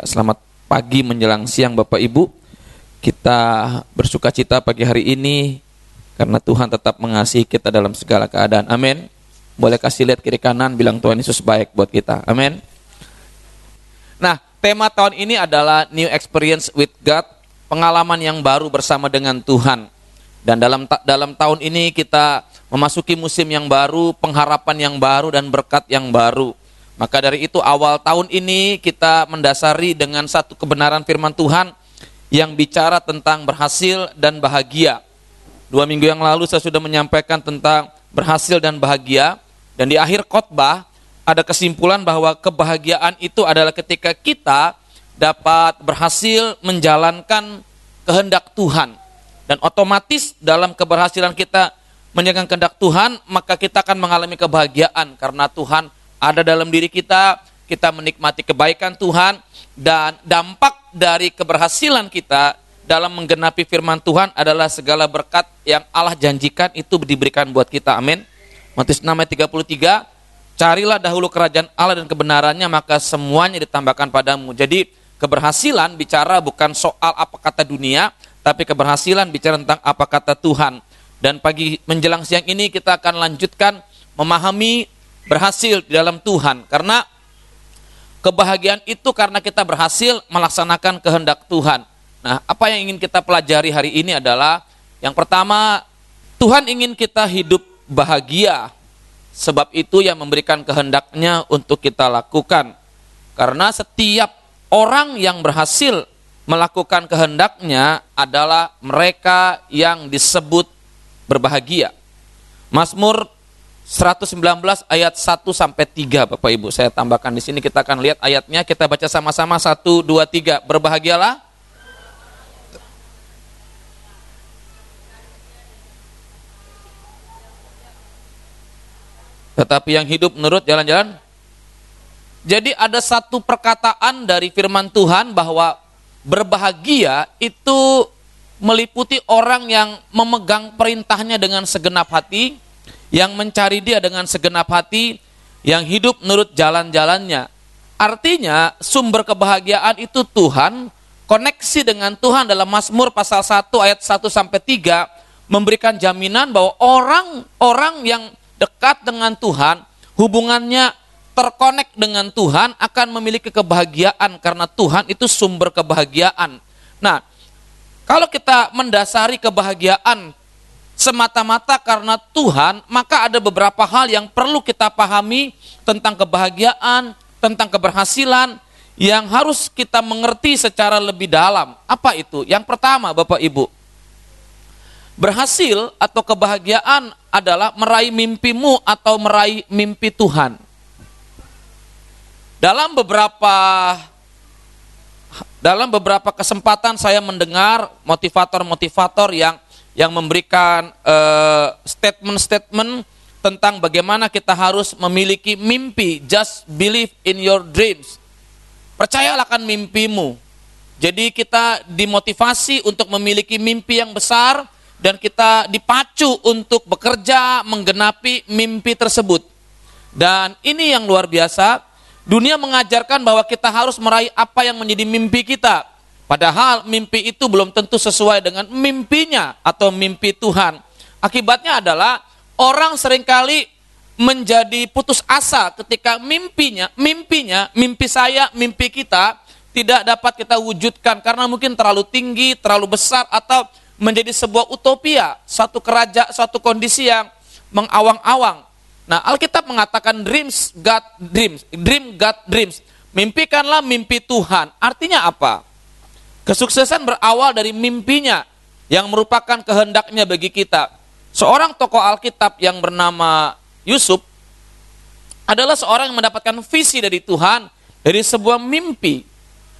Ya, selamat pagi menjelang siang Bapak Ibu. Kita bersuka cita pagi hari ini karena Tuhan tetap mengasihi kita dalam segala keadaan. Amin. Boleh kasih lihat kiri kanan bilang Tuhan Yesus baik buat kita. Amin. Nah, tema tahun ini adalah New Experience with God, pengalaman yang baru bersama dengan Tuhan. Dan dalam dalam tahun ini kita memasuki musim yang baru, pengharapan yang baru dan berkat yang baru. Maka dari itu awal tahun ini kita mendasari dengan satu kebenaran firman Tuhan yang bicara tentang berhasil dan bahagia. Dua minggu yang lalu saya sudah menyampaikan tentang berhasil dan bahagia. Dan di akhir khotbah ada kesimpulan bahwa kebahagiaan itu adalah ketika kita dapat berhasil menjalankan kehendak Tuhan. Dan otomatis dalam keberhasilan kita menjalankan kehendak Tuhan, maka kita akan mengalami kebahagiaan karena Tuhan ada dalam diri kita, kita menikmati kebaikan Tuhan, dan dampak dari keberhasilan kita dalam menggenapi firman Tuhan adalah segala berkat yang Allah janjikan itu diberikan buat kita. Amin. Matius 6 ayat 33, carilah dahulu kerajaan Allah dan kebenarannya, maka semuanya ditambahkan padamu. Jadi keberhasilan bicara bukan soal apa kata dunia, tapi keberhasilan bicara tentang apa kata Tuhan. Dan pagi menjelang siang ini kita akan lanjutkan memahami berhasil di dalam Tuhan karena kebahagiaan itu karena kita berhasil melaksanakan kehendak Tuhan. Nah, apa yang ingin kita pelajari hari ini adalah yang pertama, Tuhan ingin kita hidup bahagia. Sebab itu yang memberikan kehendaknya untuk kita lakukan. Karena setiap orang yang berhasil melakukan kehendaknya adalah mereka yang disebut berbahagia. Mazmur 119 ayat 1 sampai 3 Bapak Ibu. Saya tambahkan di sini kita akan lihat ayatnya, kita baca sama-sama. 1 2 3. Berbahagialah. Tetapi yang hidup menurut jalan-jalan. Jadi ada satu perkataan dari firman Tuhan bahwa berbahagia itu meliputi orang yang memegang perintahnya dengan segenap hati, yang mencari dia dengan segenap hati, yang hidup menurut jalan-jalannya. Artinya sumber kebahagiaan itu Tuhan, koneksi dengan Tuhan dalam Mazmur pasal 1 ayat 1 sampai 3 memberikan jaminan bahwa orang-orang yang dekat dengan Tuhan, hubungannya terkonek dengan Tuhan akan memiliki kebahagiaan karena Tuhan itu sumber kebahagiaan. Nah, kalau kita mendasari kebahagiaan semata-mata karena Tuhan, maka ada beberapa hal yang perlu kita pahami tentang kebahagiaan, tentang keberhasilan yang harus kita mengerti secara lebih dalam. Apa itu? Yang pertama, Bapak Ibu, berhasil atau kebahagiaan adalah meraih mimpimu atau meraih mimpi Tuhan. Dalam beberapa dalam beberapa kesempatan saya mendengar motivator-motivator yang yang memberikan eh, statement-statement uh, tentang bagaimana kita harus memiliki mimpi. Just believe in your dreams. Percayalah kan mimpimu. Jadi kita dimotivasi untuk memiliki mimpi yang besar dan kita dipacu untuk bekerja menggenapi mimpi tersebut. Dan ini yang luar biasa. Dunia mengajarkan bahwa kita harus meraih apa yang menjadi mimpi kita. Padahal mimpi itu belum tentu sesuai dengan mimpinya atau mimpi Tuhan. Akibatnya adalah orang sering kali menjadi putus asa ketika mimpinya, mimpinya, mimpi saya, mimpi kita tidak dapat kita wujudkan karena mungkin terlalu tinggi, terlalu besar atau menjadi sebuah utopia, satu kerajaan, satu kondisi yang mengawang-awang. Nah, Alkitab mengatakan dreams God dreams, dream God dreams. Mimpikanlah mimpi Tuhan. Artinya apa? Kesuksesan berawal dari mimpinya yang merupakan kehendaknya bagi kita. Seorang tokoh Alkitab yang bernama Yusuf adalah seorang yang mendapatkan visi dari Tuhan dari sebuah mimpi.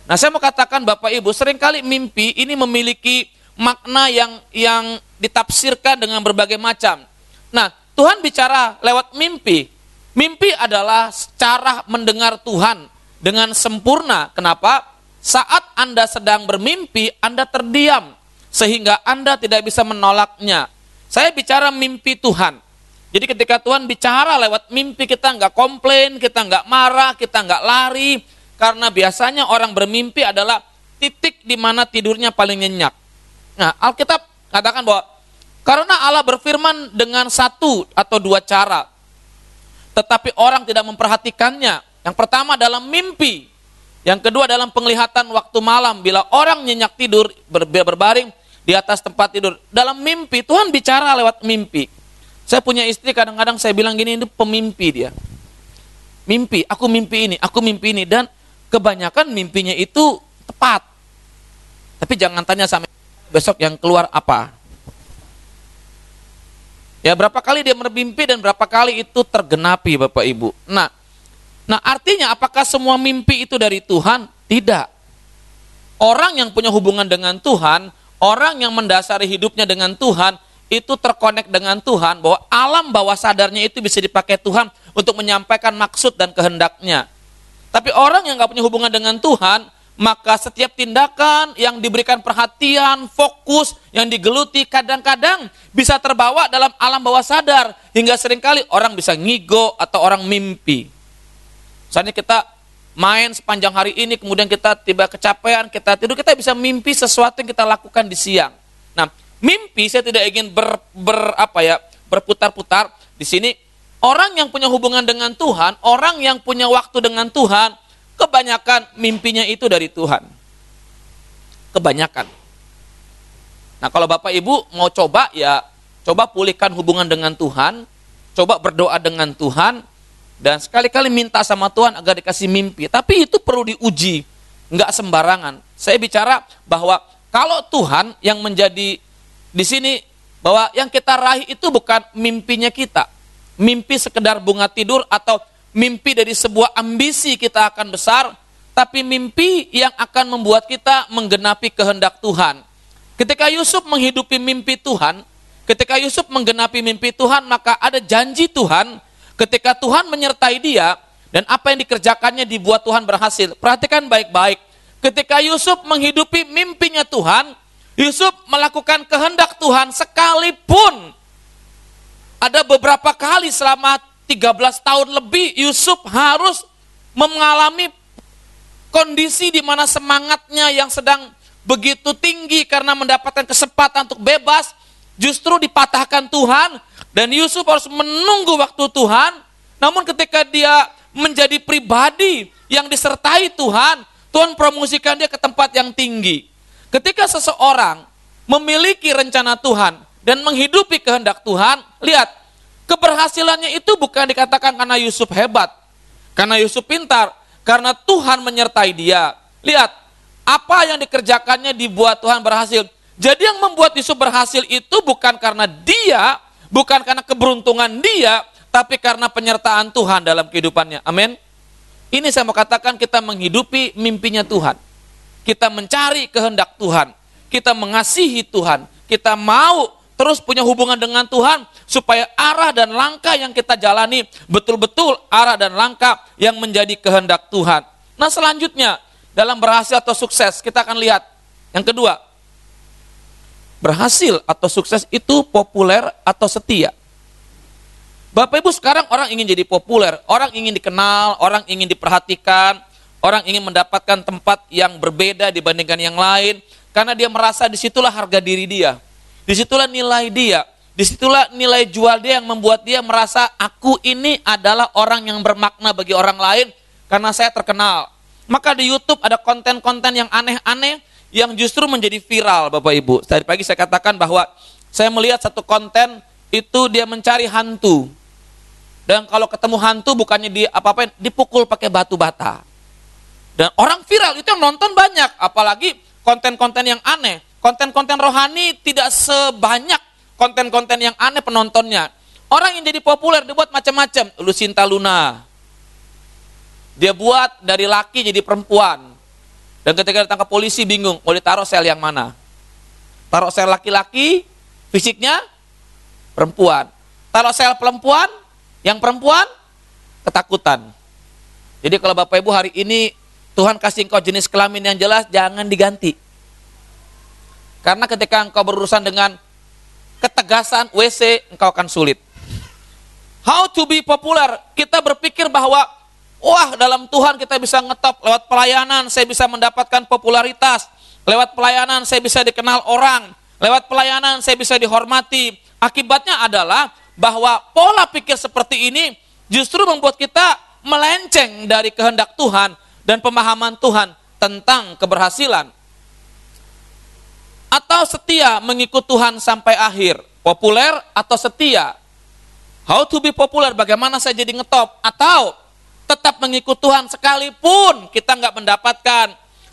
Nah, saya mau katakan Bapak Ibu, sering kali mimpi ini memiliki makna yang yang ditafsirkan dengan berbagai macam. Nah, Tuhan bicara lewat mimpi. Mimpi adalah cara mendengar Tuhan dengan sempurna. Kenapa? Saat Anda sedang bermimpi, Anda terdiam sehingga Anda tidak bisa menolaknya. Saya bicara mimpi Tuhan. Jadi ketika Tuhan bicara lewat mimpi kita nggak komplain, kita nggak marah, kita nggak lari, Karena biasanya orang bermimpi adalah titik di mana tidurnya paling nyenyak. Nah, Alkitab katakan bahwa karena Allah berfirman dengan satu atau dua cara, tetapi orang tidak memperhatikannya. Yang pertama dalam mimpi, yang kedua dalam penglihatan waktu malam bila orang nyenyak tidur ber berbaring di atas tempat tidur. Dalam mimpi Tuhan bicara lewat mimpi. Saya punya istri kadang-kadang saya bilang gini ini pemimpi dia. Mimpi, aku mimpi ini, aku mimpi ini dan kebanyakan mimpinya itu tepat. Tapi jangan tanya sama besok yang keluar apa. Ya berapa kali dia bermimpi dan berapa kali itu tergenapi Bapak Ibu. Nah, nah artinya apakah semua mimpi itu dari Tuhan? Tidak. Orang yang punya hubungan dengan Tuhan, orang yang mendasari hidupnya dengan Tuhan, itu terkonek dengan Tuhan, bahwa alam bawah sadarnya itu bisa dipakai Tuhan untuk menyampaikan maksud dan kehendaknya. Tapi orang yang nggak punya hubungan dengan Tuhan, maka setiap tindakan yang diberikan perhatian, fokus, yang digeluti kadang-kadang bisa terbawa dalam alam bawah sadar. Hingga sering kali orang bisa ngigo atau orang mimpi. Misalnya kita main sepanjang hari ini, kemudian kita tiba kecapean, kita tidur, kita bisa mimpi sesuatu yang kita lakukan di siang. Nah, mimpi saya tidak ingin ber, ber apa ya berputar-putar di sini Orang yang punya hubungan dengan Tuhan, orang yang punya waktu dengan Tuhan, kebanyakan mimpinya itu dari Tuhan. Kebanyakan. Nah, kalau Bapak Ibu mau coba ya coba pulihkan hubungan dengan Tuhan, coba berdoa dengan Tuhan dan sekali-kali minta sama Tuhan agar dikasih mimpi. Tapi itu perlu diuji, nggak sembarangan. Saya bicara bahwa kalau Tuhan yang menjadi di sini bahwa yang kita raih itu bukan mimpinya kita, mimpi sekedar bunga tidur atau mimpi dari sebuah ambisi kita akan besar, tapi mimpi yang akan membuat kita menggenapi kehendak Tuhan. Ketika Yusuf menghidupi mimpi Tuhan, ketika Yusuf menggenapi mimpi Tuhan, maka ada janji Tuhan ketika Tuhan menyertai dia dan apa yang dikerjakannya dibuat Tuhan berhasil. Perhatikan baik-baik. Ketika Yusuf menghidupi mimpinya Tuhan, Yusuf melakukan kehendak Tuhan sekalipun ada beberapa kali selama 13 tahun lebih Yusuf harus mengalami kondisi di mana semangatnya yang sedang begitu tinggi karena mendapatkan kesempatan untuk bebas justru dipatahkan Tuhan dan Yusuf harus menunggu waktu Tuhan namun ketika dia menjadi pribadi yang disertai Tuhan Tuhan promosikan dia ke tempat yang tinggi ketika seseorang memiliki rencana Tuhan dan menghidupi kehendak Tuhan, lihat, keberhasilannya itu bukan dikatakan karena Yusuf hebat, karena Yusuf pintar, karena Tuhan menyertai dia. Lihat, apa yang dikerjakannya dibuat Tuhan berhasil. Jadi yang membuat Yusuf berhasil itu bukan karena dia, bukan karena keberuntungan dia, tapi karena penyertaan Tuhan dalam kehidupannya. Amin. Ini saya mau katakan kita menghidupi mimpinya Tuhan. Kita mencari kehendak Tuhan. Kita mengasihi Tuhan. Kita mau terus punya hubungan dengan Tuhan supaya arah dan langkah yang kita jalani betul-betul arah dan langkah yang menjadi kehendak Tuhan. Nah selanjutnya dalam berhasil atau sukses kita akan lihat yang kedua berhasil atau sukses itu populer atau setia. Bapak Ibu sekarang orang ingin jadi populer, orang ingin dikenal, orang ingin diperhatikan, orang ingin mendapatkan tempat yang berbeda dibandingkan yang lain karena dia merasa di situlah harga diri dia. Di situlah nilai dia. Di situlah nilai jual dia yang membuat dia merasa aku ini adalah orang yang bermakna bagi orang lain karena saya terkenal. Maka di YouTube ada konten-konten yang aneh-aneh yang justru menjadi viral Bapak Ibu. Tadi pagi saya katakan bahwa saya melihat satu konten itu dia mencari hantu. Dan kalau ketemu hantu bukannya di apa-apa dipukul pakai batu bata. Dan orang viral itu yang nonton banyak, apalagi konten-konten yang aneh. Konten-konten rohani tidak sebanyak konten-konten yang aneh penontonnya. Orang yang jadi populer dibuat macam-macam. Lucinta Luna. Dia buat dari laki jadi perempuan. Dan ketika ditangkap polisi bingung, mau ditaruh sel yang mana? Taruh sel laki-laki, fisiknya perempuan. Taruh sel perempuan, yang perempuan ketakutan. Jadi kalau Bapak Ibu hari ini Tuhan kasih engkau jenis kelamin yang jelas, jangan diganti. Karena ketika engkau berurusan dengan ketegasan WC, engkau akan sulit. How to be popular? Kita berpikir bahwa Wah, dalam Tuhan kita bisa ngetop lewat pelayanan, saya bisa mendapatkan popularitas. Lewat pelayanan saya bisa dikenal orang. Lewat pelayanan saya bisa dihormati. Akibatnya adalah bahwa pola pikir seperti ini justru membuat kita melenceng dari kehendak Tuhan dan pemahaman Tuhan tentang keberhasilan. Atau setia mengikut Tuhan sampai akhir. Populer atau setia. How to be popular, bagaimana saya jadi ngetop. Atau tetap mengikut Tuhan sekalipun kita nggak mendapatkan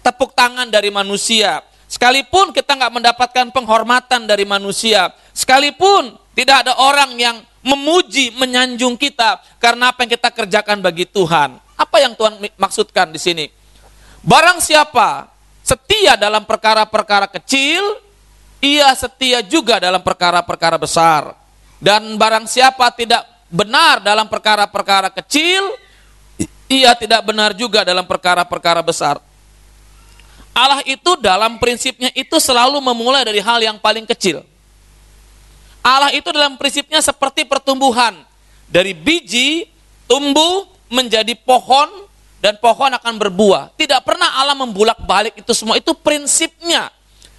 tepuk tangan dari manusia, sekalipun kita nggak mendapatkan penghormatan dari manusia, sekalipun tidak ada orang yang memuji, menyanjung kita karena apa yang kita kerjakan bagi Tuhan. Apa yang Tuhan maksudkan di sini? Barang siapa setia dalam perkara-perkara kecil, ia setia juga dalam perkara-perkara besar. Dan barang siapa tidak benar dalam perkara-perkara kecil, ia tidak benar juga dalam perkara-perkara besar. Allah itu dalam prinsipnya itu selalu memulai dari hal yang paling kecil. Allah itu dalam prinsipnya seperti pertumbuhan. Dari biji tumbuh menjadi pohon dan pohon akan berbuah. Tidak pernah Allah membulak balik itu semua. Itu prinsipnya.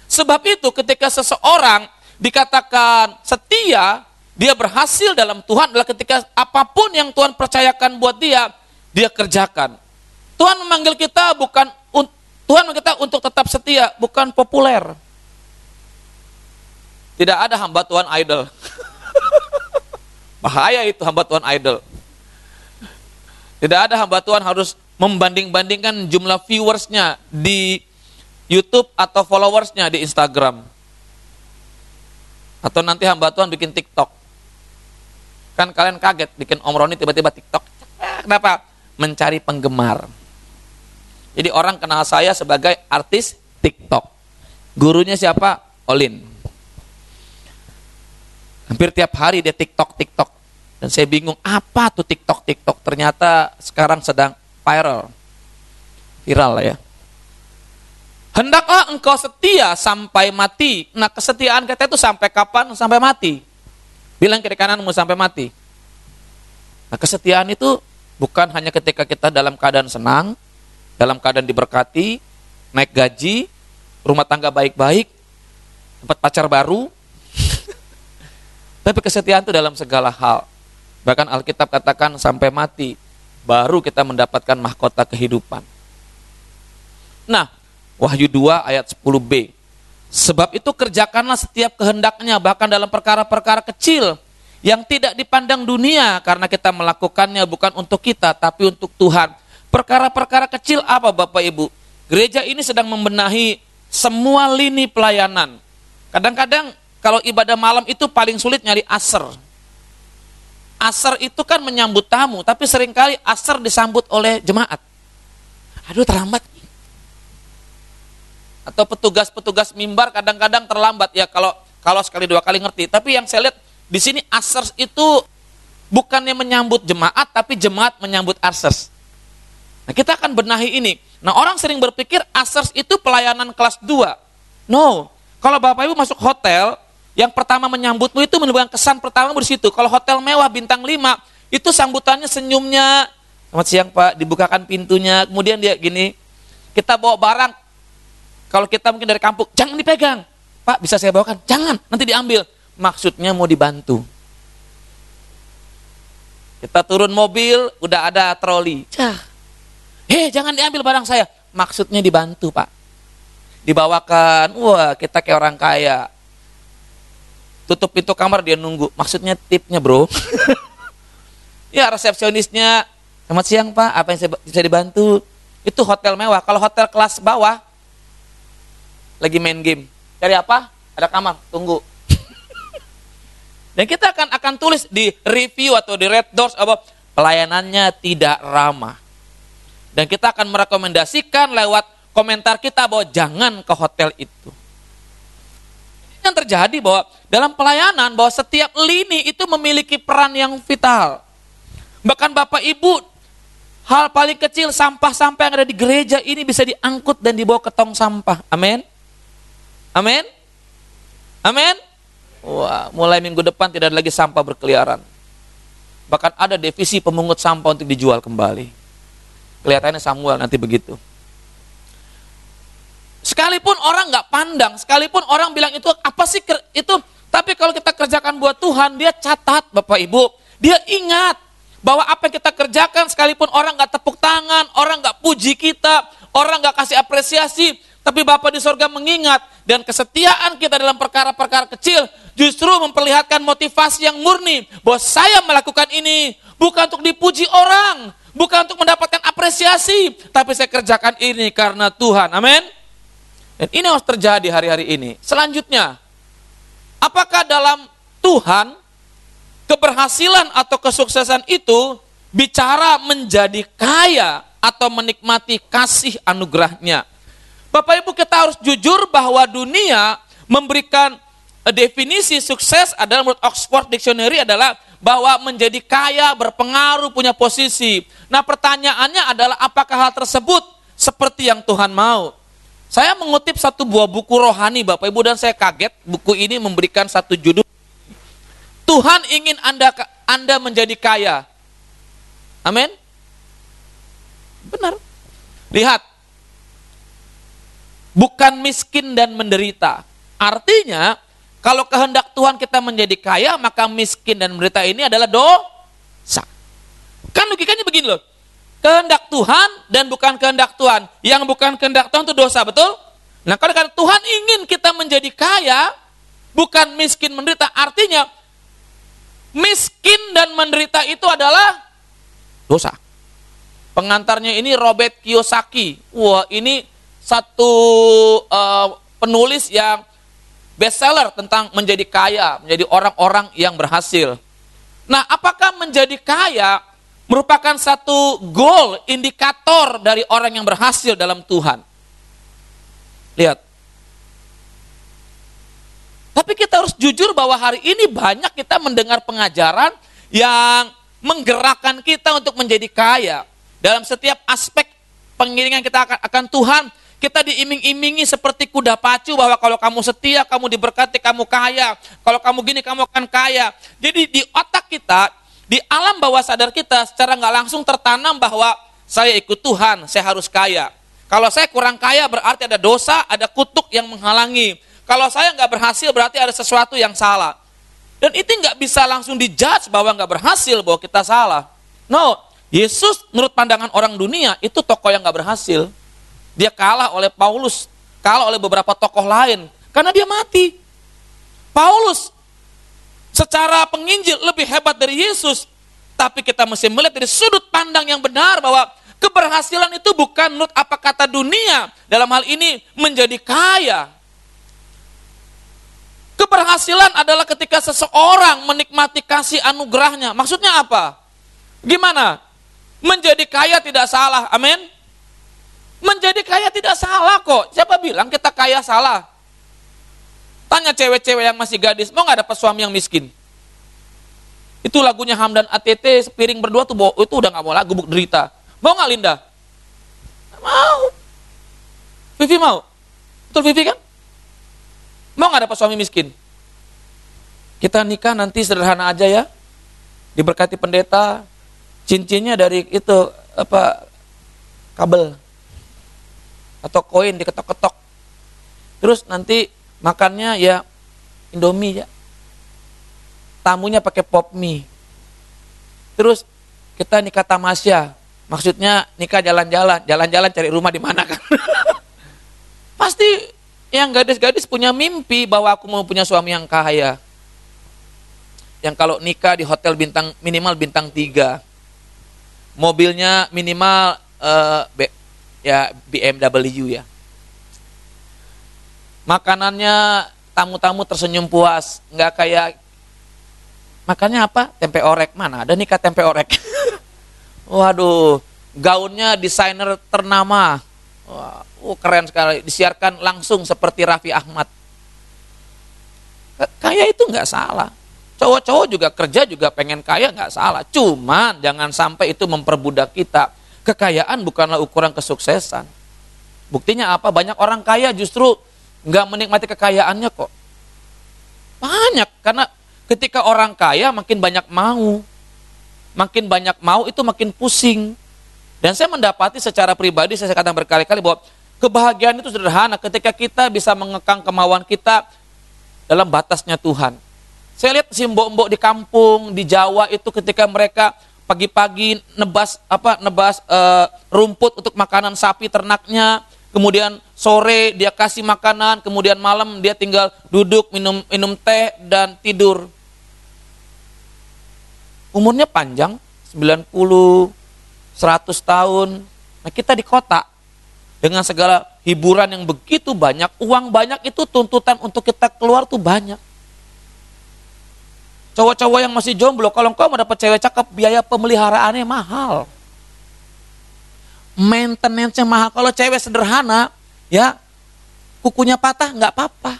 Sebab itu ketika seseorang dikatakan setia, dia berhasil dalam Tuhan adalah ketika apa pun yang Tuhan percayakan buat dia, dia kerjakan. Tuhan memanggil kita bukan Tuhan memanggil kita untuk tetap setia, bukan populer. Tidak ada hamba Tuhan idol. Bahaya itu hamba Tuhan idol. Tidak ada hamba Tuhan harus membanding-bandingkan jumlah viewersnya di YouTube atau followersnya di Instagram. Atau nanti hamba Tuhan bikin TikTok. Kan kalian kaget bikin Om Roni tiba-tiba TikTok. Kenapa? Mencari penggemar. Jadi orang kenal saya sebagai artis TikTok. Gurunya siapa? Olin. Hampir tiap hari dia TikTok, TikTok. Dan saya bingung, apa tuh TikTok, TikTok? Ternyata sekarang sedang viral. Viral lah ya. Hendaklah engkau setia sampai mati. Nah kesetiaan kita itu sampai kapan? Sampai mati. Bilang kiri kananmu sampai mati. Nah kesetiaan itu Bukan hanya ketika kita dalam keadaan senang, dalam keadaan diberkati, naik gaji, rumah tangga baik-baik, tempat pacar baru. Tapi kesetiaan itu dalam segala hal. Bahkan Alkitab katakan sampai mati, baru kita mendapatkan mahkota kehidupan. Nah, Wahyu 2 ayat 10b. Sebab itu kerjakanlah setiap kehendaknya, bahkan dalam perkara-perkara kecil, yang tidak dipandang dunia karena kita melakukannya bukan untuk kita tapi untuk Tuhan. Perkara-perkara kecil apa Bapak Ibu? Gereja ini sedang membenahi semua lini pelayanan. Kadang-kadang kalau ibadah malam itu paling sulit nyari aser. Aser itu kan menyambut tamu, tapi sering kali aser disambut oleh jemaat. Aduh terlambat. Atau petugas-petugas mimbar kadang-kadang terlambat ya kalau kalau sekali dua kali ngerti. Tapi yang saya lihat di sini asers itu bukannya menyambut jemaat, tapi jemaat menyambut asers. Nah, kita akan benahi ini. Nah, orang sering berpikir asers itu pelayanan kelas 2. No. Kalau Bapak Ibu masuk hotel, yang pertama menyambutmu itu menimbulkan kesan pertama di situ. Kalau hotel mewah bintang 5, itu sambutannya senyumnya. Selamat siang Pak, dibukakan pintunya. Kemudian dia gini, kita bawa barang. Kalau kita mungkin dari kampung, jangan dipegang. Pak, bisa saya bawakan? Jangan, nanti diambil maksudnya mau dibantu. Kita turun mobil, udah ada troli. Cah. Hei, jangan diambil barang saya. Maksudnya dibantu, Pak. Dibawakan, wah kita kayak orang kaya. Tutup pintu kamar, dia nunggu. Maksudnya tipnya, bro. ya, resepsionisnya, selamat siang, Pak. Apa yang bisa dibantu? Itu hotel mewah. Kalau hotel kelas bawah, lagi main game. Cari apa? Ada kamar, tunggu. Dan kita akan akan tulis di review atau di red doors apa pelayanannya tidak ramah. Dan kita akan merekomendasikan lewat komentar kita bahwa jangan ke hotel itu. Yang terjadi bahwa dalam pelayanan bahwa setiap lini itu memiliki peran yang vital. Bahkan Bapak Ibu hal paling kecil sampah-sampah yang ada di gereja ini bisa diangkut dan dibawa ke tong sampah. Amin. Amin. Amin. Wah, mulai minggu depan tidak ada lagi sampah berkeliaran. Bahkan ada divisi pemungut sampah untuk dijual kembali. Kelihatannya Samuel nanti begitu. Sekalipun orang nggak pandang, sekalipun orang bilang itu apa sih itu, tapi kalau kita kerjakan buat Tuhan, dia catat Bapak Ibu, dia ingat bahwa apa yang kita kerjakan sekalipun orang nggak tepuk tangan, orang nggak puji kita, orang nggak kasih apresiasi, tapi Bapak di sorga mengingat dan kesetiaan kita dalam perkara-perkara kecil justru memperlihatkan motivasi yang murni bahwa saya melakukan ini bukan untuk dipuji orang, bukan untuk mendapatkan apresiasi, tapi saya kerjakan ini karena Tuhan. Amin. Dan ini harus terjadi hari-hari ini. Selanjutnya, apakah dalam Tuhan keberhasilan atau kesuksesan itu bicara menjadi kaya atau menikmati kasih anugerahnya? Bapak Ibu kita harus jujur bahwa dunia memberikan definisi sukses adalah menurut Oxford Dictionary adalah bahwa menjadi kaya, berpengaruh, punya posisi. Nah pertanyaannya adalah apakah hal tersebut seperti yang Tuhan mau? Saya mengutip satu buah buku rohani Bapak Ibu dan saya kaget buku ini memberikan satu judul Tuhan ingin Anda Anda menjadi kaya. Amin. Benar. Lihat. Bukan miskin dan menderita. Artinya, kalau kehendak Tuhan kita menjadi kaya, maka miskin dan menderita ini adalah dosa. Kan logikanya begini loh kehendak Tuhan dan bukan kehendak Tuhan. Yang bukan kehendak Tuhan itu dosa, betul? Nah, kalau kan Tuhan ingin kita menjadi kaya, bukan miskin menderita, artinya miskin dan menderita itu adalah dosa. Pengantarnya ini Robert Kiyosaki. Wah, ini satu uh, penulis yang bestseller tentang menjadi kaya, menjadi orang-orang yang berhasil. Nah, apakah menjadi kaya merupakan satu goal, indikator dari orang yang berhasil dalam Tuhan. Lihat. Tapi kita harus jujur bahwa hari ini banyak kita mendengar pengajaran yang menggerakkan kita untuk menjadi kaya. Dalam setiap aspek pengiringan kita akan, akan Tuhan, kita diiming-imingi seperti kuda pacu bahwa kalau kamu setia, kamu diberkati, kamu kaya. Kalau kamu gini, kamu akan kaya. Jadi di otak kita, di alam bawah sadar kita secara nggak langsung tertanam bahwa saya ikut Tuhan, saya harus kaya. Kalau saya kurang kaya berarti ada dosa, ada kutuk yang menghalangi. Kalau saya nggak berhasil berarti ada sesuatu yang salah. Dan itu nggak bisa langsung dijudge bahwa nggak berhasil, bahwa kita salah. No, Yesus menurut pandangan orang dunia itu tokoh yang nggak berhasil. Dia kalah oleh Paulus, kalah oleh beberapa tokoh lain karena dia mati. Paulus secara penginjil lebih hebat dari Yesus. Tapi kita mesti melihat dari sudut pandang yang benar bahwa keberhasilan itu bukan menurut apa kata dunia. Dalam hal ini menjadi kaya. Keberhasilan adalah ketika seseorang menikmati kasih anugerahnya. Maksudnya apa? Gimana? Menjadi kaya tidak salah. Amin. Menjadi kaya tidak salah kok. Siapa bilang kita kaya salah? Tanya cewek-cewek yang masih gadis, mau nggak dapat suami yang miskin? Itu lagunya Hamdan ATT, sepiring berdua tuh itu udah nggak mau lagu, buk derita. Mau nggak Linda? Mau. Vivi mau? Betul Vivi kan? Mau nggak dapat suami miskin? Kita nikah nanti sederhana aja ya. Diberkati pendeta, cincinnya dari itu apa kabel atau koin diketok-ketok. Terus nanti makannya ya Indomie ya. Tamunya pakai pop mie. Terus kita nikah tamasya. Maksudnya nikah jalan-jalan, jalan-jalan cari rumah di mana kan. Pasti yang gadis-gadis punya mimpi bahwa aku mau punya suami yang kaya. Yang kalau nikah di hotel bintang minimal bintang tiga, Mobilnya minimal uh, ya BMW ya makanannya tamu-tamu tersenyum puas, nggak kayak makannya apa? Tempe orek mana? Ada nikah tempe orek. Waduh, gaunnya desainer ternama. Wah, uh, keren sekali. Disiarkan langsung seperti Raffi Ahmad. Kayak itu nggak salah. Cowok-cowok juga kerja juga pengen kaya nggak salah. Cuman jangan sampai itu memperbudak kita. Kekayaan bukanlah ukuran kesuksesan. Buktinya apa? Banyak orang kaya justru nggak menikmati kekayaannya kok. Banyak, karena ketika orang kaya makin banyak mau. Makin banyak mau itu makin pusing. Dan saya mendapati secara pribadi, saya katakan berkali-kali bahwa kebahagiaan itu sederhana ketika kita bisa mengekang kemauan kita dalam batasnya Tuhan. Saya lihat si mbok-mbok di kampung, di Jawa itu ketika mereka pagi-pagi nebas apa nebas uh, rumput untuk makanan sapi ternaknya, kemudian sore dia kasih makanan, kemudian malam dia tinggal duduk minum minum teh dan tidur. Umurnya panjang, 90, 100 tahun. Nah kita di kota dengan segala hiburan yang begitu banyak, uang banyak itu tuntutan untuk kita keluar tuh banyak. Cowok-cowok yang masih jomblo, kalau engkau mau dapat cewek cakep, biaya pemeliharaannya mahal. Maintenance-nya mahal. Kalau cewek sederhana, ya kukunya patah nggak apa-apa.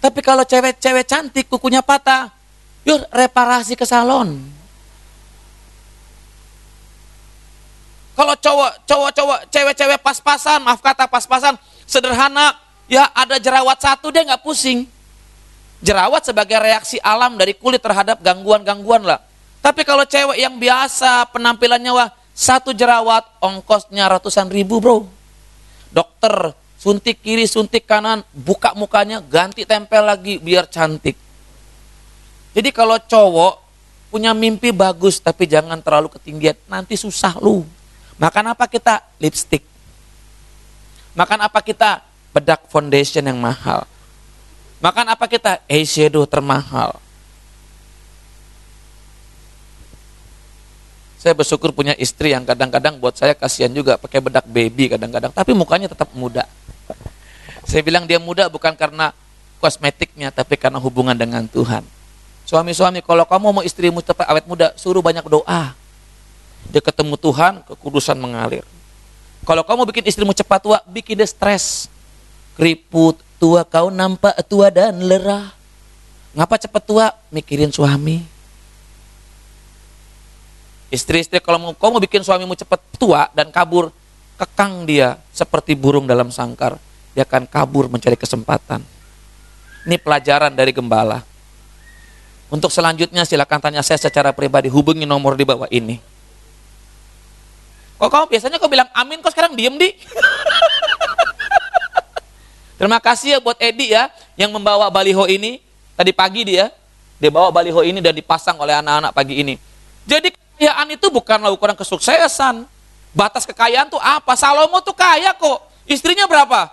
Tapi kalau cewek-cewek cantik kukunya patah, yuk reparasi ke salon. Kalau cowok, cowok-cowok, cewek-cewek pas-pasan, maaf kata pas-pasan, sederhana, ya ada jerawat satu dia nggak pusing. Jerawat sebagai reaksi alam dari kulit terhadap gangguan-gangguan lah. Tapi kalau cewek yang biasa penampilannya wah satu jerawat ongkosnya ratusan ribu bro. Dokter suntik kiri suntik kanan buka mukanya ganti tempel lagi biar cantik. Jadi kalau cowok punya mimpi bagus tapi jangan terlalu ketinggian nanti susah lu. Makan apa kita? Lipstick. Makan apa kita? Bedak foundation yang mahal. Makan apa kita? Eyeshadow termahal. Saya bersyukur punya istri yang kadang-kadang buat saya kasihan juga pakai bedak baby kadang-kadang, tapi mukanya tetap muda. Saya bilang dia muda bukan karena kosmetiknya, tapi karena hubungan dengan Tuhan. Suami-suami, kalau kamu mau istrimu cepat awet muda, suruh banyak doa. Dia ketemu Tuhan, kekudusan mengalir. Kalau kamu bikin istrimu cepat tua, bikin dia stres. Keriput, tua kau nampak tua dan lerah. Ngapa cepat tua? Mikirin suami. Istri-istri kalau mau, kau mau bikin suamimu cepat tua dan kabur, kekang dia seperti burung dalam sangkar. Dia akan kabur mencari kesempatan. Ini pelajaran dari gembala. Untuk selanjutnya silakan tanya saya secara pribadi, hubungi nomor di bawah ini. Kok kamu biasanya kau bilang amin, kok sekarang diem di? Terima kasih ya buat Edi ya yang membawa baliho ini tadi pagi dia dia bawa baliho ini dan dipasang oleh anak-anak pagi ini. Jadi kekayaan itu bukanlah ukuran kesuksesan. Batas kekayaan tuh apa? Salomo tuh kaya kok. Istrinya berapa?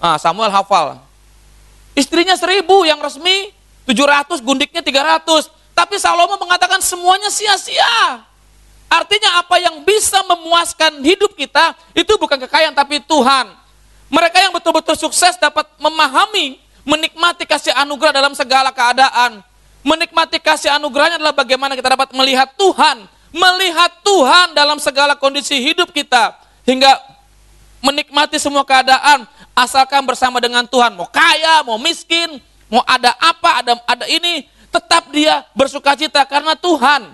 Ah, Samuel hafal. Istrinya seribu yang resmi, 700, gundiknya 300. Tapi Salomo mengatakan semuanya sia-sia. Artinya apa yang bisa memuaskan hidup kita itu bukan kekayaan tapi Tuhan. Mereka yang betul-betul sukses dapat memahami, menikmati kasih anugerah dalam segala keadaan. Menikmati kasih anugerahnya adalah bagaimana kita dapat melihat Tuhan, melihat Tuhan dalam segala kondisi hidup kita hingga menikmati semua keadaan asalkan bersama dengan Tuhan. Mau kaya, mau miskin, mau ada apa, ada ada ini, tetap dia bersuka cita karena Tuhan.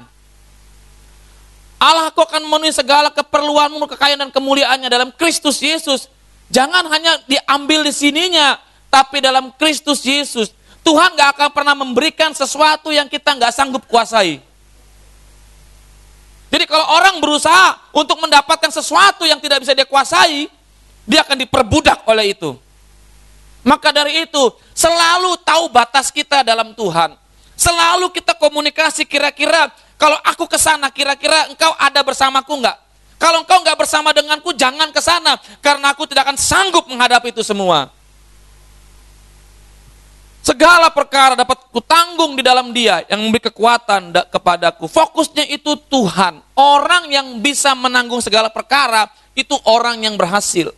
Allah kau akan memenuhi segala keperluanmu, kekayaan dan kemuliaannya dalam Kristus Yesus. Jangan hanya diambil di sininya, tapi dalam Kristus Yesus. Tuhan gak akan pernah memberikan sesuatu yang kita gak sanggup kuasai. Jadi kalau orang berusaha untuk mendapatkan sesuatu yang tidak bisa dia kuasai, dia akan diperbudak oleh itu. Maka dari itu, selalu tahu batas kita dalam Tuhan. Selalu kita komunikasi kira-kira kalau aku ke sana, kira-kira engkau ada bersamaku enggak? Kalau engkau enggak bersama denganku, jangan ke sana. Karena aku tidak akan sanggup menghadapi itu semua. Segala perkara dapat kutanggung di dalam dia yang memberi kekuatan kepadaku. Fokusnya itu Tuhan. Orang yang bisa menanggung segala perkara itu orang yang berhasil.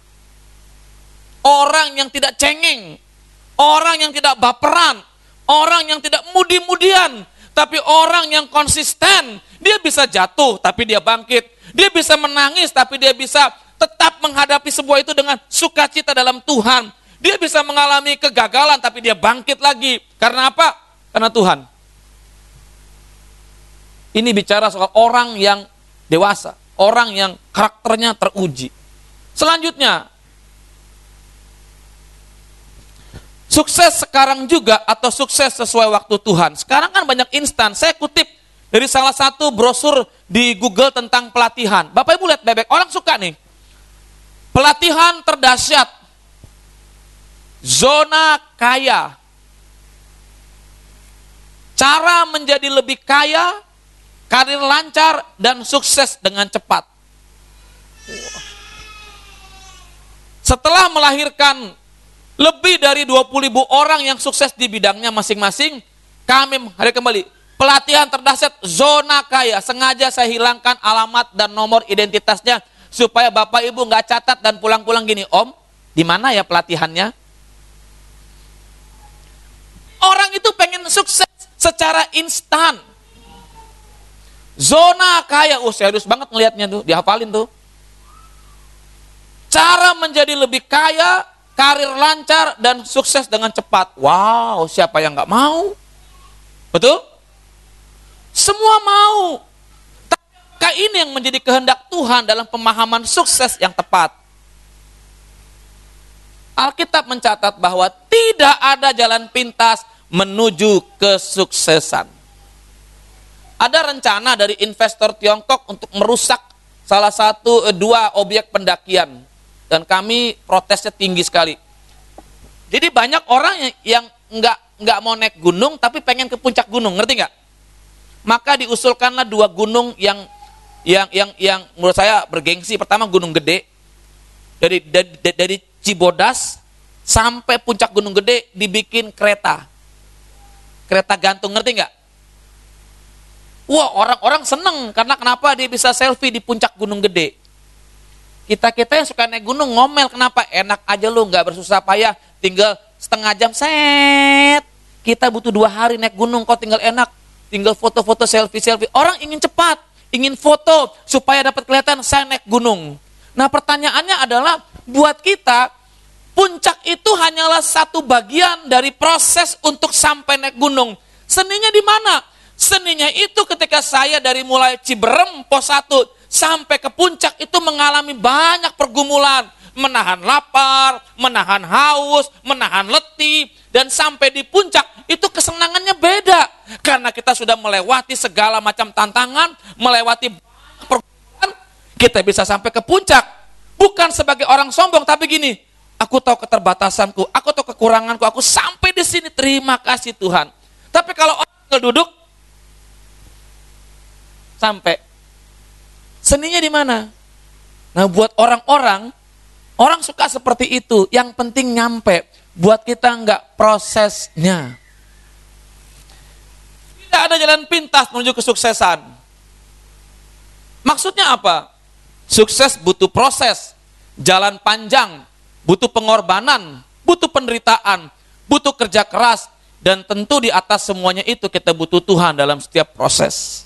Orang yang tidak cengeng. Orang yang tidak baperan. Orang yang tidak mudi-mudian. Tapi orang yang konsisten, dia bisa jatuh tapi dia bangkit. Dia bisa menangis tapi dia bisa tetap menghadapi sebuah itu dengan sukacita dalam Tuhan. Dia bisa mengalami kegagalan tapi dia bangkit lagi. Karena apa? Karena Tuhan. Ini bicara soal orang yang dewasa, orang yang karakternya teruji. Selanjutnya, Sukses sekarang juga atau sukses sesuai waktu Tuhan. Sekarang kan banyak instan. Saya kutip dari salah satu brosur di Google tentang pelatihan. Bapak Ibu lihat bebek, orang suka nih. Pelatihan terdahsyat. Zona kaya. Cara menjadi lebih kaya, karir lancar, dan sukses dengan cepat. Setelah melahirkan lebih dari 20 ribu orang yang sukses di bidangnya masing-masing, kami hari kembali Pelatihan terdahsyat zona kaya. Sengaja saya hilangkan alamat dan nomor identitasnya supaya bapak ibu nggak catat dan pulang-pulang gini, Om, di mana ya pelatihannya? Orang itu pengen sukses secara instan. Zona kaya, oh serius banget ngelihatnya tuh, dihafalin tuh. Cara menjadi lebih kaya, karir lancar dan sukses dengan cepat. Wow, siapa yang nggak mau? Betul? Semua mau. Tapi ini yang menjadi kehendak Tuhan dalam pemahaman sukses yang tepat. Alkitab mencatat bahwa tidak ada jalan pintas menuju kesuksesan. Ada rencana dari investor Tiongkok untuk merusak salah satu eh, dua objek pendakian dan kami protesnya tinggi sekali. Jadi banyak orang yang nggak nggak mau naik gunung tapi pengen ke puncak gunung, ngerti nggak? maka diusulkanlah dua gunung yang yang yang yang menurut saya bergengsi. Pertama Gunung Gede dari dari, dari Cibodas sampai puncak Gunung Gede dibikin kereta. Kereta gantung ngerti nggak? Wah orang-orang seneng karena kenapa dia bisa selfie di puncak Gunung Gede. Kita kita yang suka naik gunung ngomel kenapa? Enak aja lu nggak bersusah payah, tinggal setengah jam set. Kita butuh dua hari naik gunung, kok tinggal enak tinggal foto-foto selfie-selfie. Orang ingin cepat, ingin foto supaya dapat kelihatan saya naik gunung. Nah pertanyaannya adalah buat kita, puncak itu hanyalah satu bagian dari proses untuk sampai naik gunung. Seninya di mana? Seninya itu ketika saya dari mulai Ciberem pos 1 sampai ke puncak itu mengalami banyak pergumulan menahan lapar, menahan haus, menahan letih, dan sampai di puncak itu kesenangannya beda. Karena kita sudah melewati segala macam tantangan, melewati pergumulan, kita bisa sampai ke puncak. Bukan sebagai orang sombong, tapi gini, aku tahu keterbatasanku, aku tahu kekuranganku, aku sampai di sini, terima kasih Tuhan. Tapi kalau orang duduk, sampai. Seninya di mana? Nah, buat orang-orang Orang suka seperti itu, yang penting nyampe. Buat kita nggak prosesnya. Tidak ada jalan pintas menuju kesuksesan. Maksudnya apa? Sukses butuh proses, jalan panjang, butuh pengorbanan, butuh penderitaan, butuh kerja keras, dan tentu di atas semuanya itu kita butuh Tuhan dalam setiap proses.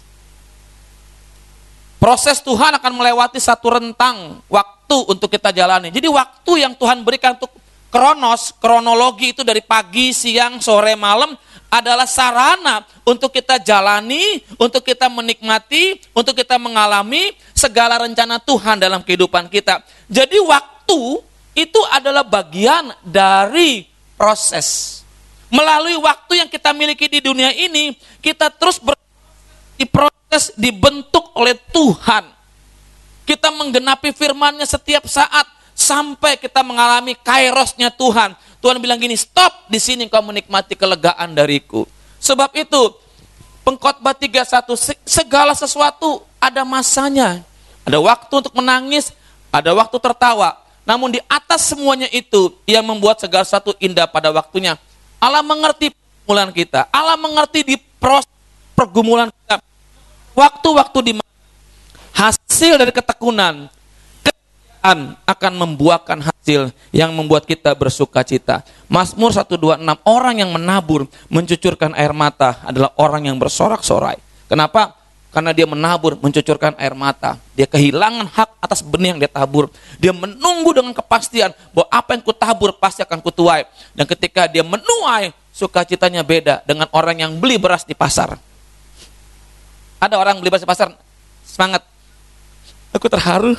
Proses Tuhan akan melewati satu rentang waktu untuk kita jalani. Jadi waktu yang Tuhan berikan untuk kronos, kronologi itu dari pagi, siang, sore, malam adalah sarana untuk kita jalani, untuk kita menikmati, untuk kita mengalami segala rencana Tuhan dalam kehidupan kita. Jadi waktu itu adalah bagian dari proses. Melalui waktu yang kita miliki di dunia ini, kita terus ber di proses dibentuk oleh Tuhan. Kita menggenapi firmannya setiap saat sampai kita mengalami kairosnya Tuhan. Tuhan bilang gini, stop di sini kau menikmati kelegaan dariku. Sebab itu, pengkhotbah 31, segala sesuatu ada masanya. Ada waktu untuk menangis, ada waktu tertawa. Namun di atas semuanya itu, ia membuat segala sesuatu indah pada waktunya. Allah mengerti pergumulan kita. Allah mengerti di proses pergumulan kita. Waktu-waktu di hasil dari ketekunan, kegiatan akan membuahkan hasil yang membuat kita bersuka cita. Mazmur 126, orang yang menabur, mencucurkan air mata adalah orang yang bersorak-sorai. Kenapa? Karena dia menabur, mencucurkan air mata. Dia kehilangan hak atas benih yang dia tabur. Dia menunggu dengan kepastian bahwa apa yang kutabur pasti akan kutuai. Dan ketika dia menuai, sukacitanya beda dengan orang yang beli beras di pasar. Ada orang beli beras di pasar, semangat. Aku terharu.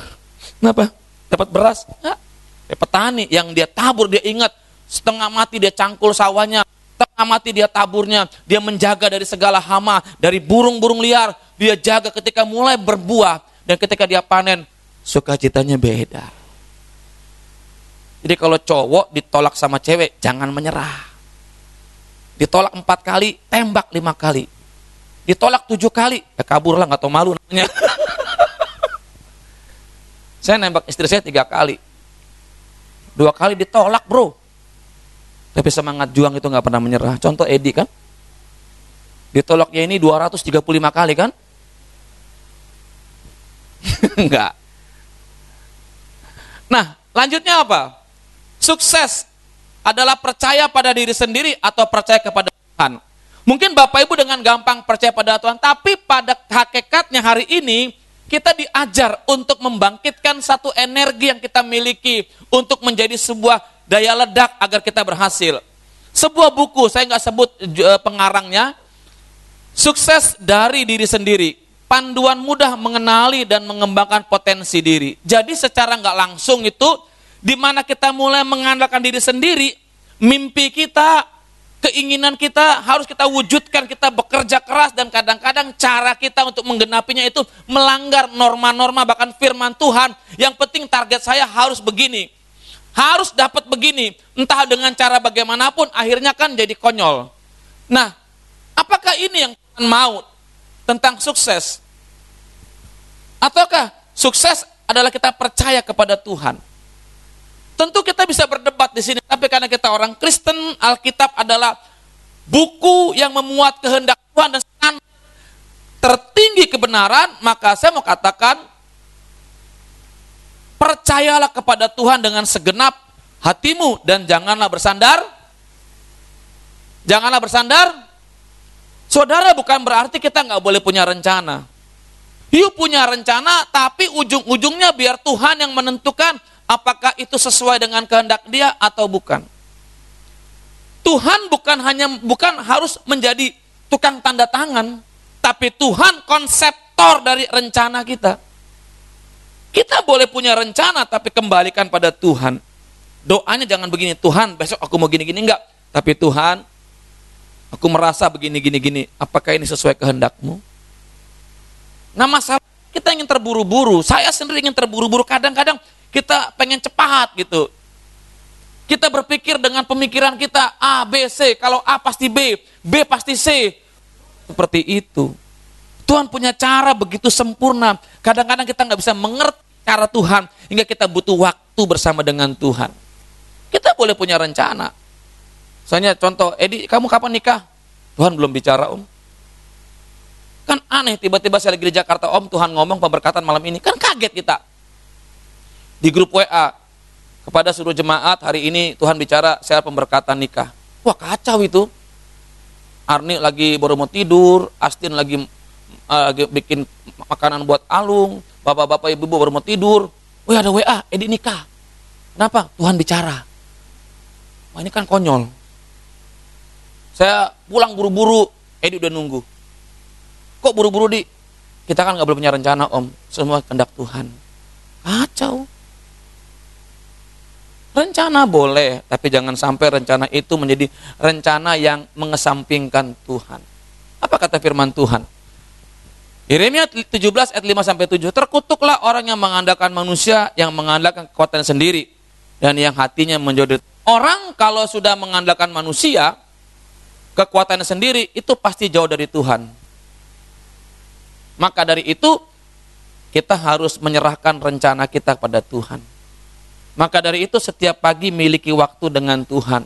Kenapa? Dapat beras. Ya, petani yang dia tabur, dia ingat. Setengah mati dia cangkul sawahnya. Tengah mati dia taburnya, dia menjaga dari segala hama, dari burung-burung liar, dia jaga ketika mulai berbuah dan ketika dia panen, sukacitanya beda. Jadi kalau cowok ditolak sama cewek, jangan menyerah. Ditolak empat kali, tembak lima kali. Ditolak tujuh kali, ya kabur lah, nggak tau malu namanya. saya nembak istri saya tiga kali. Dua kali ditolak bro. Tapi semangat juang itu nggak pernah menyerah. Contoh Edi kan. Ditolaknya ini 235 kali kan? Enggak. Nah, lanjutnya apa? Sukses adalah percaya pada diri sendiri atau percaya kepada Tuhan. Mungkin Bapak Ibu dengan gampang percaya pada Tuhan, tapi pada hakikatnya hari ini kita diajar untuk membangkitkan satu energi yang kita miliki untuk menjadi sebuah daya ledak agar kita berhasil. Sebuah buku, saya nggak sebut eh, pengarangnya, sukses dari diri sendiri. Panduan mudah mengenali dan mengembangkan potensi diri. Jadi secara nggak langsung itu, di mana kita mulai mengandalkan diri sendiri, mimpi kita, keinginan kita harus kita wujudkan, kita bekerja keras dan kadang-kadang cara kita untuk menggenapinya itu melanggar norma-norma bahkan firman Tuhan. Yang penting target saya harus begini. Harus dapat begini. Entah dengan cara bagaimanapun akhirnya kan jadi konyol. Nah, apakah ini yang Tuhan mau tentang sukses? Ataukah sukses adalah kita percaya kepada Tuhan? Tentu kita bisa berdebat di sini, tapi karena kita orang Kristen, Alkitab adalah buku yang memuat kehendak Tuhan dan tertinggi kebenaran, maka saya mau katakan percayalah kepada Tuhan dengan segenap hatimu dan janganlah bersandar. Janganlah bersandar. Saudara bukan berarti kita nggak boleh punya rencana. Yuk punya rencana tapi ujung-ujungnya biar Tuhan yang menentukan apakah itu sesuai dengan kehendak dia atau bukan. Tuhan bukan hanya bukan harus menjadi tukang tanda tangan, tapi Tuhan konseptor dari rencana kita. Kita boleh punya rencana tapi kembalikan pada Tuhan. Doanya jangan begini, Tuhan besok aku mau gini-gini enggak. Tapi Tuhan, aku merasa begini gini gini, apakah ini sesuai kehendakmu? Nah masalah kita ingin terburu-buru, saya sendiri ingin terburu-buru. Kadang-kadang kita pengen cepat gitu. Kita berpikir dengan pemikiran kita A, B, C. Kalau A pasti B, B pasti C. Seperti itu. Tuhan punya cara begitu sempurna. Kadang-kadang kita nggak bisa mengerti cara Tuhan hingga kita butuh waktu bersama dengan Tuhan. Kita boleh punya rencana. Misalnya contoh, Edi, kamu kapan nikah? Tuhan belum bicara om. Kan aneh, tiba-tiba saya lagi di Jakarta, om Tuhan ngomong pemberkatan malam ini. Kan kaget kita di grup WA kepada seluruh jemaat hari ini Tuhan bicara saya pemberkatan nikah. Wah kacau itu. Arni lagi baru mau tidur, Astin lagi uh, bikin makanan buat Alung, bapak-bapak ibu-ibu baru mau tidur. Wah ada WA, Edi nikah. Kenapa? Tuhan bicara. Wah ini kan konyol. Saya pulang buru-buru, Edi udah nunggu. Kok buru-buru di? Kita kan nggak boleh punya rencana om, semua kehendak Tuhan. Kacau. Rencana boleh, tapi jangan sampai rencana itu menjadi rencana yang mengesampingkan Tuhan. Apa kata firman Tuhan? Yeremia 17 ayat 5 sampai 7. Terkutuklah orang yang mengandalkan manusia, yang mengandalkan kekuatan sendiri dan yang hatinya menjodoh. Orang kalau sudah mengandalkan manusia, kekuatan sendiri itu pasti jauh dari Tuhan. Maka dari itu kita harus menyerahkan rencana kita pada Tuhan. Maka dari itu setiap pagi miliki waktu dengan Tuhan.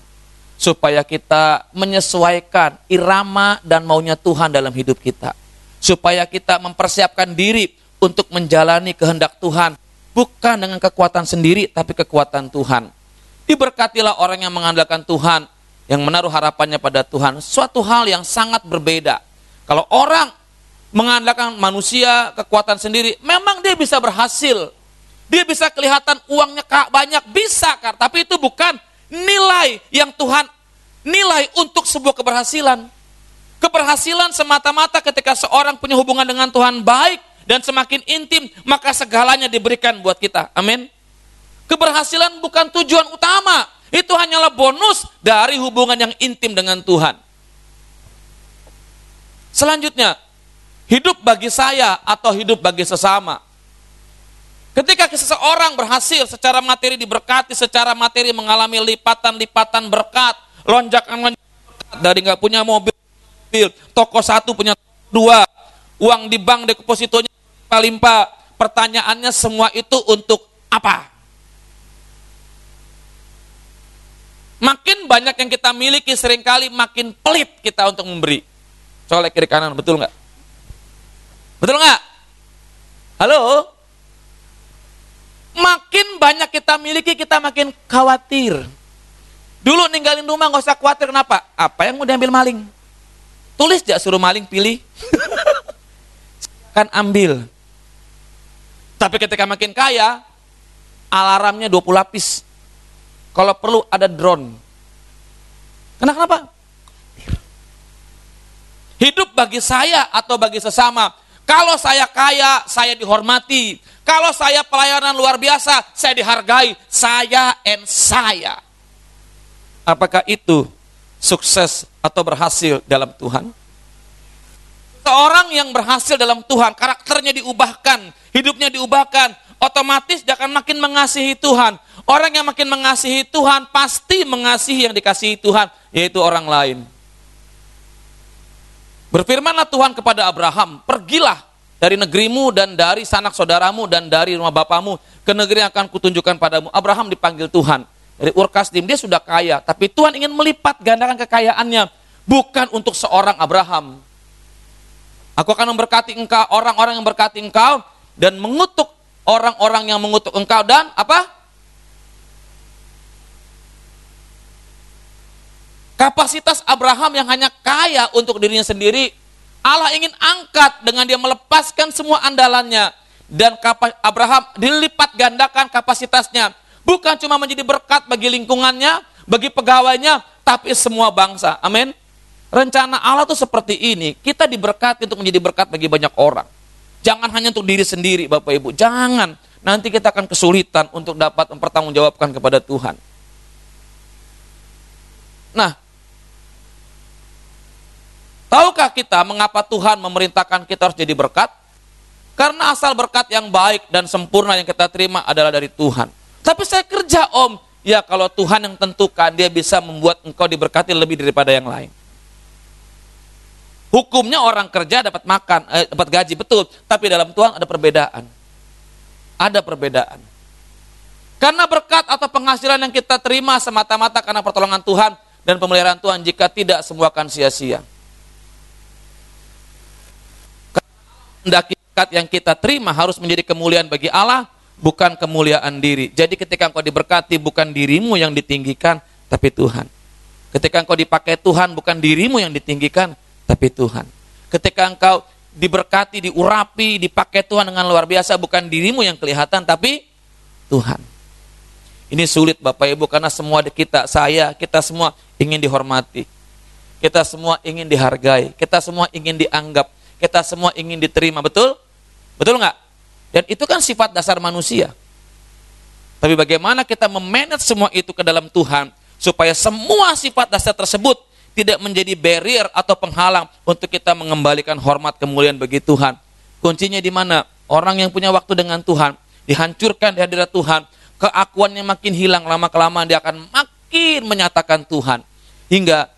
Supaya kita menyesuaikan irama dan maunya Tuhan dalam hidup kita. Supaya kita mempersiapkan diri untuk menjalani kehendak Tuhan. Bukan dengan kekuatan sendiri, tapi kekuatan Tuhan. Diberkatilah orang yang mengandalkan Tuhan, yang menaruh harapannya pada Tuhan. Suatu hal yang sangat berbeda. Kalau orang mengandalkan manusia, kekuatan sendiri, memang dia bisa berhasil dia bisa kelihatan uangnya banyak, bisa kan? Tapi itu bukan nilai yang Tuhan nilai untuk sebuah keberhasilan. Keberhasilan semata-mata ketika seorang punya hubungan dengan Tuhan baik dan semakin intim, maka segalanya diberikan buat kita. Amin. Keberhasilan bukan tujuan utama. Itu hanyalah bonus dari hubungan yang intim dengan Tuhan. Selanjutnya, hidup bagi saya atau hidup bagi sesama. Ketika seseorang berhasil secara materi diberkati, secara materi mengalami lipatan-lipatan berkat, lonjakan-lonjakan dari nggak punya mobil, mobil, toko satu punya dua, uang di bank depositonya limpah-limpah. Pertanyaannya semua itu untuk apa? Makin banyak yang kita miliki sering kali makin pelit kita untuk memberi. Colek kiri kanan, betul nggak? Betul nggak? Halo? Makin banyak kita miliki, kita makin khawatir. Dulu ninggalin rumah nggak usah khawatir kenapa? Apa yang mau diambil maling? Tulis ya suruh maling pilih. kan ambil. Tapi ketika makin kaya, alarmnya 20 lapis. Kalau perlu ada drone. Kenapa? Kenapa? Hidup bagi saya atau bagi sesama. Kalau saya kaya, saya dihormati. Kalau saya pelayanan luar biasa, saya dihargai. Saya and saya. Apakah itu sukses atau berhasil dalam Tuhan? Seorang yang berhasil dalam Tuhan, karakternya diubahkan, hidupnya diubahkan, otomatis dia akan makin mengasihi Tuhan. Orang yang makin mengasihi Tuhan pasti mengasihi yang dikasihi Tuhan, yaitu orang lain. Berfirmanlah Tuhan kepada Abraham, pergilah dari negerimu dan dari sanak saudaramu dan dari rumah bapamu ke negeri yang akan kutunjukkan padamu. Abraham dipanggil Tuhan. Dari Urkasdim, dia sudah kaya, tapi Tuhan ingin melipat gandakan kekayaannya. Bukan untuk seorang Abraham. Aku akan memberkati engkau, orang-orang yang berkati engkau, dan mengutuk orang-orang yang mengutuk engkau, dan apa? Kapasitas Abraham yang hanya kaya untuk dirinya sendiri, Allah ingin angkat dengan dia melepaskan semua andalannya. Dan Abraham dilipat gandakan kapasitasnya. Bukan cuma menjadi berkat bagi lingkungannya, bagi pegawainya, tapi semua bangsa. Amin. Rencana Allah itu seperti ini. Kita diberkati untuk menjadi berkat bagi banyak orang. Jangan hanya untuk diri sendiri Bapak Ibu. Jangan. Nanti kita akan kesulitan untuk dapat mempertanggungjawabkan kepada Tuhan. Nah, Tahukah kita mengapa Tuhan memerintahkan kita harus jadi berkat? Karena asal berkat yang baik dan sempurna yang kita terima adalah dari Tuhan. Tapi saya kerja om, ya kalau Tuhan yang tentukan dia bisa membuat engkau diberkati lebih daripada yang lain. Hukumnya orang kerja dapat makan, eh, dapat gaji betul, tapi dalam Tuhan ada perbedaan. Ada perbedaan. Karena berkat atau penghasilan yang kita terima semata-mata karena pertolongan Tuhan dan pemeliharaan Tuhan jika tidak semua akan sia-sia. Hendaki berkat yang kita terima harus menjadi kemuliaan bagi Allah, bukan kemuliaan diri. Jadi ketika engkau diberkati bukan dirimu yang ditinggikan, tapi Tuhan. Ketika engkau dipakai Tuhan bukan dirimu yang ditinggikan, tapi Tuhan. Ketika engkau diberkati, diurapi, dipakai Tuhan dengan luar biasa bukan dirimu yang kelihatan, tapi Tuhan. Ini sulit Bapak Ibu karena semua kita, saya, kita semua ingin dihormati. Kita semua ingin dihargai, kita semua ingin dianggap, kita semua ingin diterima, betul? Betul nggak? Dan itu kan sifat dasar manusia. Tapi bagaimana kita memanage semua itu ke dalam Tuhan supaya semua sifat dasar tersebut tidak menjadi barrier atau penghalang untuk kita mengembalikan hormat kemuliaan bagi Tuhan. Kuncinya di mana? Orang yang punya waktu dengan Tuhan dihancurkan di hadirat Tuhan, keakuannya makin hilang lama kelamaan dia akan makin menyatakan Tuhan hingga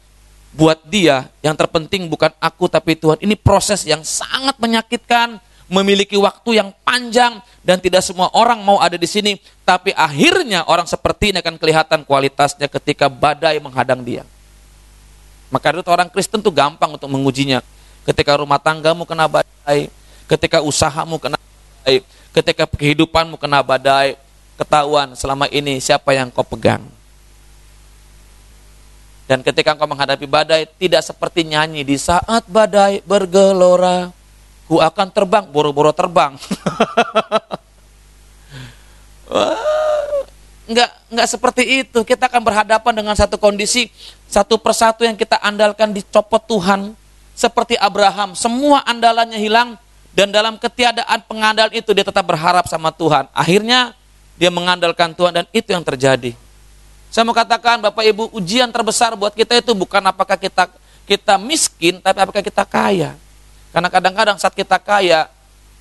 buat dia yang terpenting bukan aku tapi Tuhan. Ini proses yang sangat menyakitkan, memiliki waktu yang panjang dan tidak semua orang mau ada di sini, tapi akhirnya orang seperti ini akan kelihatan kualitasnya ketika badai menghadang dia. Maka itu orang Kristen tuh gampang untuk mengujinya. Ketika rumah tanggamu kena badai, ketika usahamu kena badai, ketika kehidupanmu kena badai, ketahuan selama ini siapa yang kau pegang. Dan ketika engkau menghadapi badai, tidak seperti nyanyi di saat badai bergelora, ku akan terbang, boro-boro terbang. Enggak, enggak seperti itu. Kita akan berhadapan dengan satu kondisi, satu persatu yang kita andalkan dicopot Tuhan. Seperti Abraham, semua andalannya hilang, dan dalam ketiadaan pengandalan itu dia tetap berharap sama Tuhan. Akhirnya dia mengandalkan Tuhan dan itu yang terjadi. Saya mau katakan Bapak Ibu, ujian terbesar buat kita itu bukan apakah kita kita miskin, tapi apakah kita kaya. Karena kadang-kadang saat kita kaya,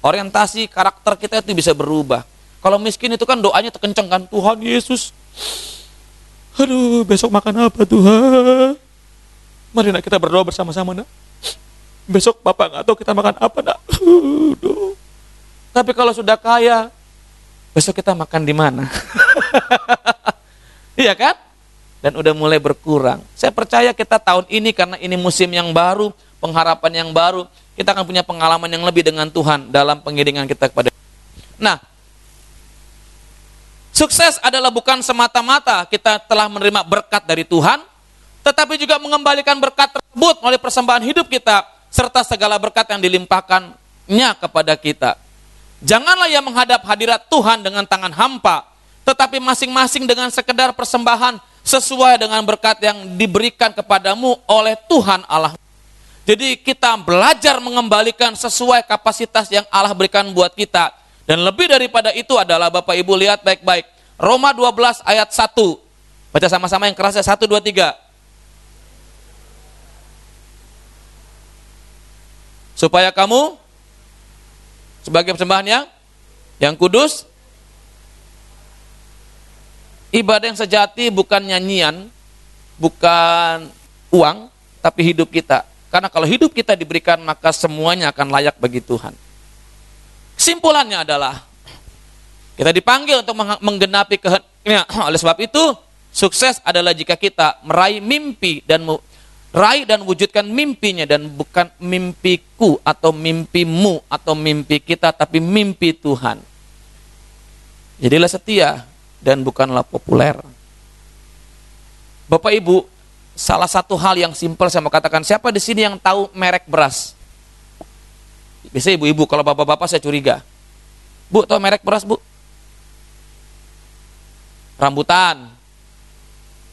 orientasi karakter kita itu bisa berubah. Kalau miskin itu kan doanya terkencang kan, Tuhan Yesus, aduh besok makan apa Tuhan? Mari nak kita berdoa bersama-sama nak. Besok Bapak nggak tahu kita makan apa nak. Aduh. Tapi kalau sudah kaya, besok kita makan di mana? Iya kan? Dan udah mulai berkurang. Saya percaya kita tahun ini karena ini musim yang baru, pengharapan yang baru, kita akan punya pengalaman yang lebih dengan Tuhan dalam pengiringan kita kepada Nah, sukses adalah bukan semata-mata kita telah menerima berkat dari Tuhan, tetapi juga mengembalikan berkat tersebut melalui persembahan hidup kita, serta segala berkat yang dilimpahkannya kepada kita. Janganlah yang menghadap hadirat Tuhan dengan tangan hampa, tetapi masing-masing dengan sekedar persembahan sesuai dengan berkat yang diberikan kepadamu oleh Tuhan Allah. Jadi kita belajar mengembalikan sesuai kapasitas yang Allah berikan buat kita. Dan lebih daripada itu adalah Bapak Ibu lihat baik-baik. Roma 12 ayat 1. Baca sama-sama yang keras ya 1 2 3. Supaya kamu sebagai persembahan yang yang kudus Ibadah yang sejati bukan nyanyian, bukan uang, tapi hidup kita. Karena kalau hidup kita diberikan, maka semuanya akan layak bagi Tuhan. Simpulannya adalah, kita dipanggil untuk menggenapi kehendaknya. Oleh sebab itu, sukses adalah jika kita meraih mimpi dan raih dan wujudkan mimpinya dan bukan mimpiku atau mimpimu atau mimpi kita tapi mimpi Tuhan. Jadilah setia dan bukanlah populer. Bapak Ibu, salah satu hal yang simpel saya mau katakan, siapa di sini yang tahu merek beras? Bisa ibu-ibu, kalau bapak-bapak saya curiga. Bu, tahu merek beras, Bu? Rambutan.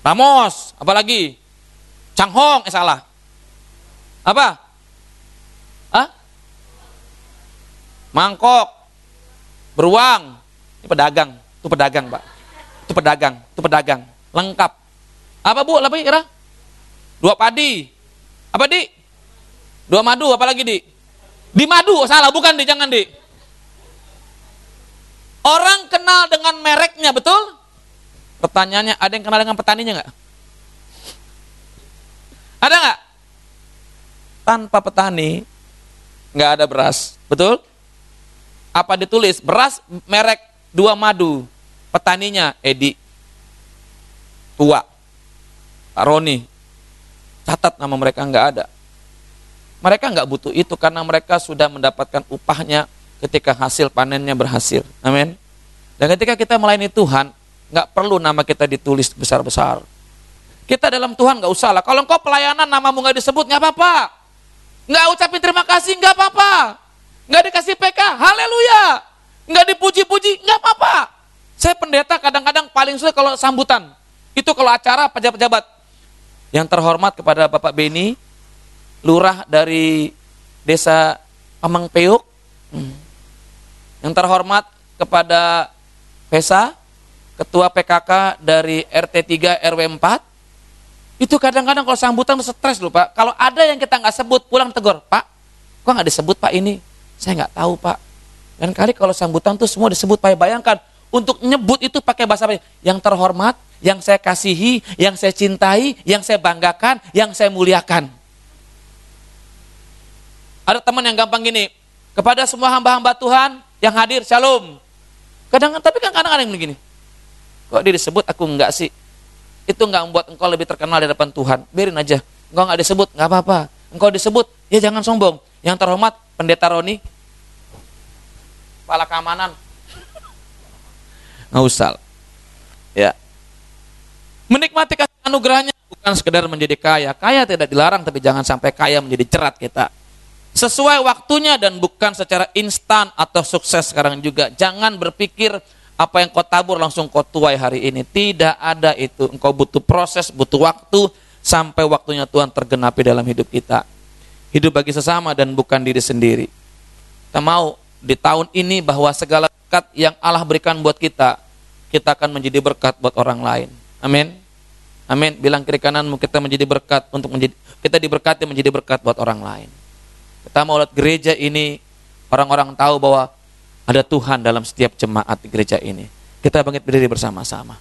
Ramos, apalagi? Changhong, eh salah. Apa? Hah? Mangkok. Beruang. Ini pedagang. Itu pedagang, Pak. Pedagang, itu pedagang. Lengkap. Apa bu, lebih kira? Dua padi. Apa di? Dua madu, apa lagi di? Di madu, salah, bukan di, jangan di. Orang kenal dengan mereknya, betul? Pertanyaannya, ada yang kenal dengan petaninya nggak? Ada nggak? Tanpa petani, nggak ada beras, betul? Apa ditulis? Beras merek dua madu, petaninya Edi. Tua. Pak Roni. Catat nama mereka nggak ada. Mereka nggak butuh itu karena mereka sudah mendapatkan upahnya ketika hasil panennya berhasil. Amin. Dan ketika kita melayani Tuhan nggak perlu nama kita ditulis besar-besar. Kita dalam Tuhan nggak usah lah. Kalau engkau pelayanan namamu nggak disebut nggak apa-apa. Nggak ucapin terima kasih nggak apa-apa. Nggak dikasih PK haleluya. Nggak dipuji-puji nggak apa-apa saya pendeta kadang-kadang paling suka kalau sambutan. Itu kalau acara pejabat-pejabat. Yang terhormat kepada Bapak Beni, lurah dari desa Amang Peuk. Yang terhormat kepada Pesa, ketua PKK dari RT 3 RW 4. Itu kadang-kadang kalau sambutan stres loh Pak. Kalau ada yang kita nggak sebut, pulang tegur. Pak, kok nggak disebut Pak ini? Saya nggak tahu Pak. Dan kali kalau sambutan tuh semua disebut Pak. Bayangkan, untuk nyebut itu pakai bahasa apa? Yang terhormat, yang saya kasihi, yang saya cintai, yang saya banggakan, yang saya muliakan. Ada teman yang gampang gini, kepada semua hamba-hamba Tuhan yang hadir, shalom. Kadang tapi kan kadang-kadang begini. Kok dia disebut aku enggak sih? Itu enggak membuat engkau lebih terkenal di depan Tuhan. Biarin aja. Engkau enggak disebut, enggak apa-apa. Engkau disebut, ya jangan sombong. Yang terhormat, pendeta Roni, kepala keamanan, Ngausal. Ya. Menikmati kasih anugerahnya bukan sekedar menjadi kaya. Kaya tidak dilarang, tapi jangan sampai kaya menjadi cerat kita. Sesuai waktunya dan bukan secara instan atau sukses sekarang juga. Jangan berpikir apa yang kau tabur langsung kau tuai hari ini. Tidak ada itu. Engkau butuh proses, butuh waktu sampai waktunya Tuhan tergenapi dalam hidup kita. Hidup bagi sesama dan bukan diri sendiri. Kita mau di tahun ini bahwa segala berkat yang Allah berikan buat kita, kita akan menjadi berkat buat orang lain. Amin. Amin. Bilang kiri kananmu kita menjadi berkat untuk menjadi kita diberkati menjadi berkat buat orang lain. Kita mau lihat gereja ini orang-orang tahu bahwa ada Tuhan dalam setiap jemaat di gereja ini. Kita bangkit berdiri bersama-sama.